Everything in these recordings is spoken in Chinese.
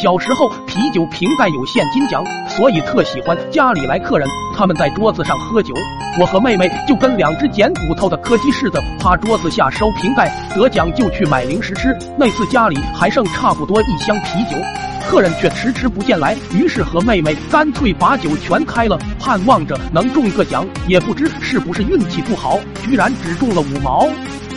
小时候啤酒瓶盖有现金奖，所以特喜欢家里来客人，他们在桌子上喝酒，我和妹妹就跟两只捡骨头的柯基似的，趴桌子下收瓶盖，得奖就去买零食吃。那次家里还剩差不多一箱啤酒，客人却迟迟不见来，于是和妹妹干脆把酒全开了，盼望着能中个奖。也不知是不是运气不好，居然只中了五毛。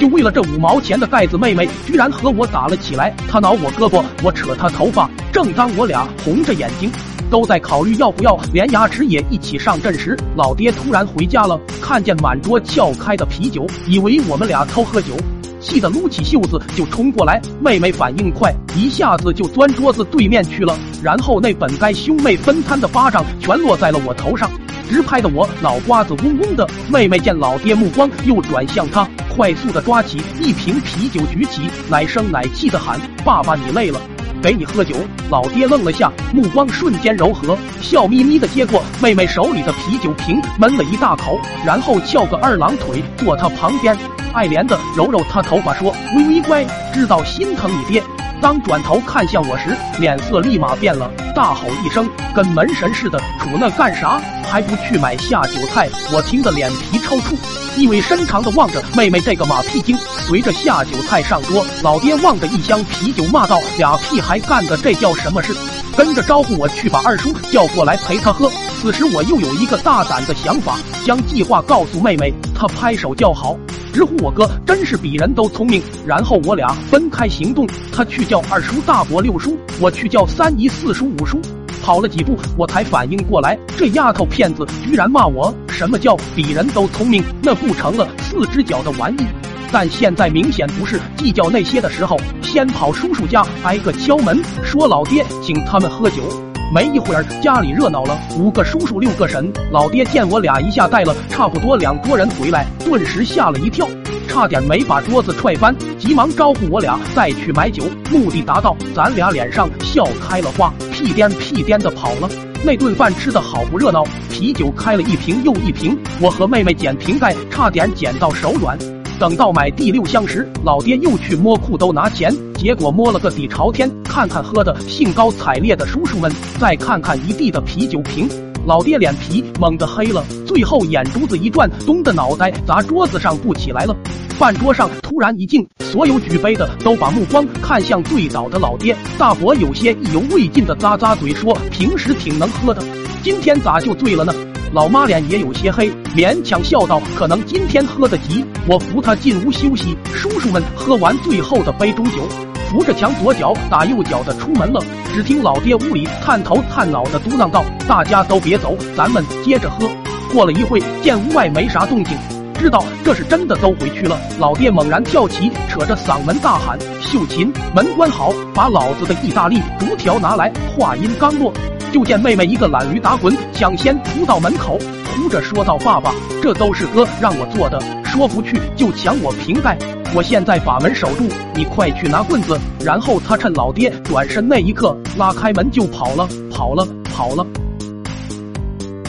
就为了这五毛钱的盖子，妹妹居然和我打了起来。她挠我胳膊，我扯她头发。正当我俩红着眼睛，都在考虑要不要连牙齿也一起上阵时，老爹突然回家了，看见满桌撬开的啤酒，以为我们俩偷喝酒，气得撸起袖子就冲过来。妹妹反应快，一下子就钻桌子对面去了，然后那本该兄妹分摊的巴掌全落在了我头上。直拍的我脑瓜子嗡嗡的，妹妹见老爹目光又转向她，快速的抓起一瓶啤酒举起，奶声奶气的喊：“爸爸，你累了，给你喝酒。”老爹愣了下，目光瞬间柔和，笑眯眯的接过妹妹手里的啤酒瓶，闷了一大口，然后翘个二郎腿坐他旁边，爱怜的揉揉他头发说：“微微乖，知道心疼你爹。”当转头看向我时，脸色立马变了，大吼一声，跟门神似的，杵那干啥？还不去买下酒菜？我听得脸皮抽搐，意味深长的望着妹妹这个马屁精。随着下酒菜上桌，老爹望着一箱啤酒骂道：“俩屁孩干的这叫什么事？”跟着招呼我去把二叔叫过来陪他喝。此时我又有一个大胆的想法，将计划告诉妹妹，她拍手叫好。直呼我哥真是比人都聪明，然后我俩分开行动，他去叫二叔、大伯、六叔，我去叫三姨、四叔、五叔。跑了几步，我才反应过来，这丫头片子居然骂我什么叫比人都聪明，那不成了四只脚的玩意？但现在明显不是计较那些的时候，先跑叔叔家挨个敲门，说老爹请他们喝酒。没一会儿，家里热闹了，五个叔叔，六个婶。老爹见我俩一下带了差不多两桌人回来，顿时吓了一跳，差点没把桌子踹翻，急忙招呼我俩再去买酒，目的达到，咱俩脸上笑开了花，屁颠屁颠的跑了。那顿饭吃的好不热闹，啤酒开了一瓶又一瓶，我和妹妹捡瓶盖，差点捡到手软。等到买第六箱时，老爹又去摸裤兜拿钱，结果摸了个底朝天。看看喝的兴高采烈的叔叔们，再看看一地的啤酒瓶，老爹脸皮猛地黑了，最后眼珠子一转，咚的脑袋砸桌子上不起来了。饭桌上突然一静，所有举杯的都把目光看向醉倒的老爹。大伯有些意犹未尽的咂咂嘴说：“平时挺能喝的，今天咋就醉了呢？”老妈脸也有些黑，勉强笑道：“可能今天喝得急。”我扶他进屋休息。叔叔们喝完最后的杯中酒，扶着墙左脚打右脚的出门了。只听老爹屋里探头探脑的嘟囔道：“大家都别走，咱们接着喝。”过了一会，见屋外没啥动静，知道这是真的都回去了。老爹猛然跳起，扯着嗓门大喊：“秀琴，门关好，把老子的意大利竹条拿来！”话音刚落。就见妹妹一个懒驴打滚，抢先扑到门口，哭着说道：“爸爸，这都是哥让我做的，说不去就抢我瓶盖，我现在把门守住，你快去拿棍子。”然后他趁老爹转身那一刻，拉开门就跑了，跑了，跑了。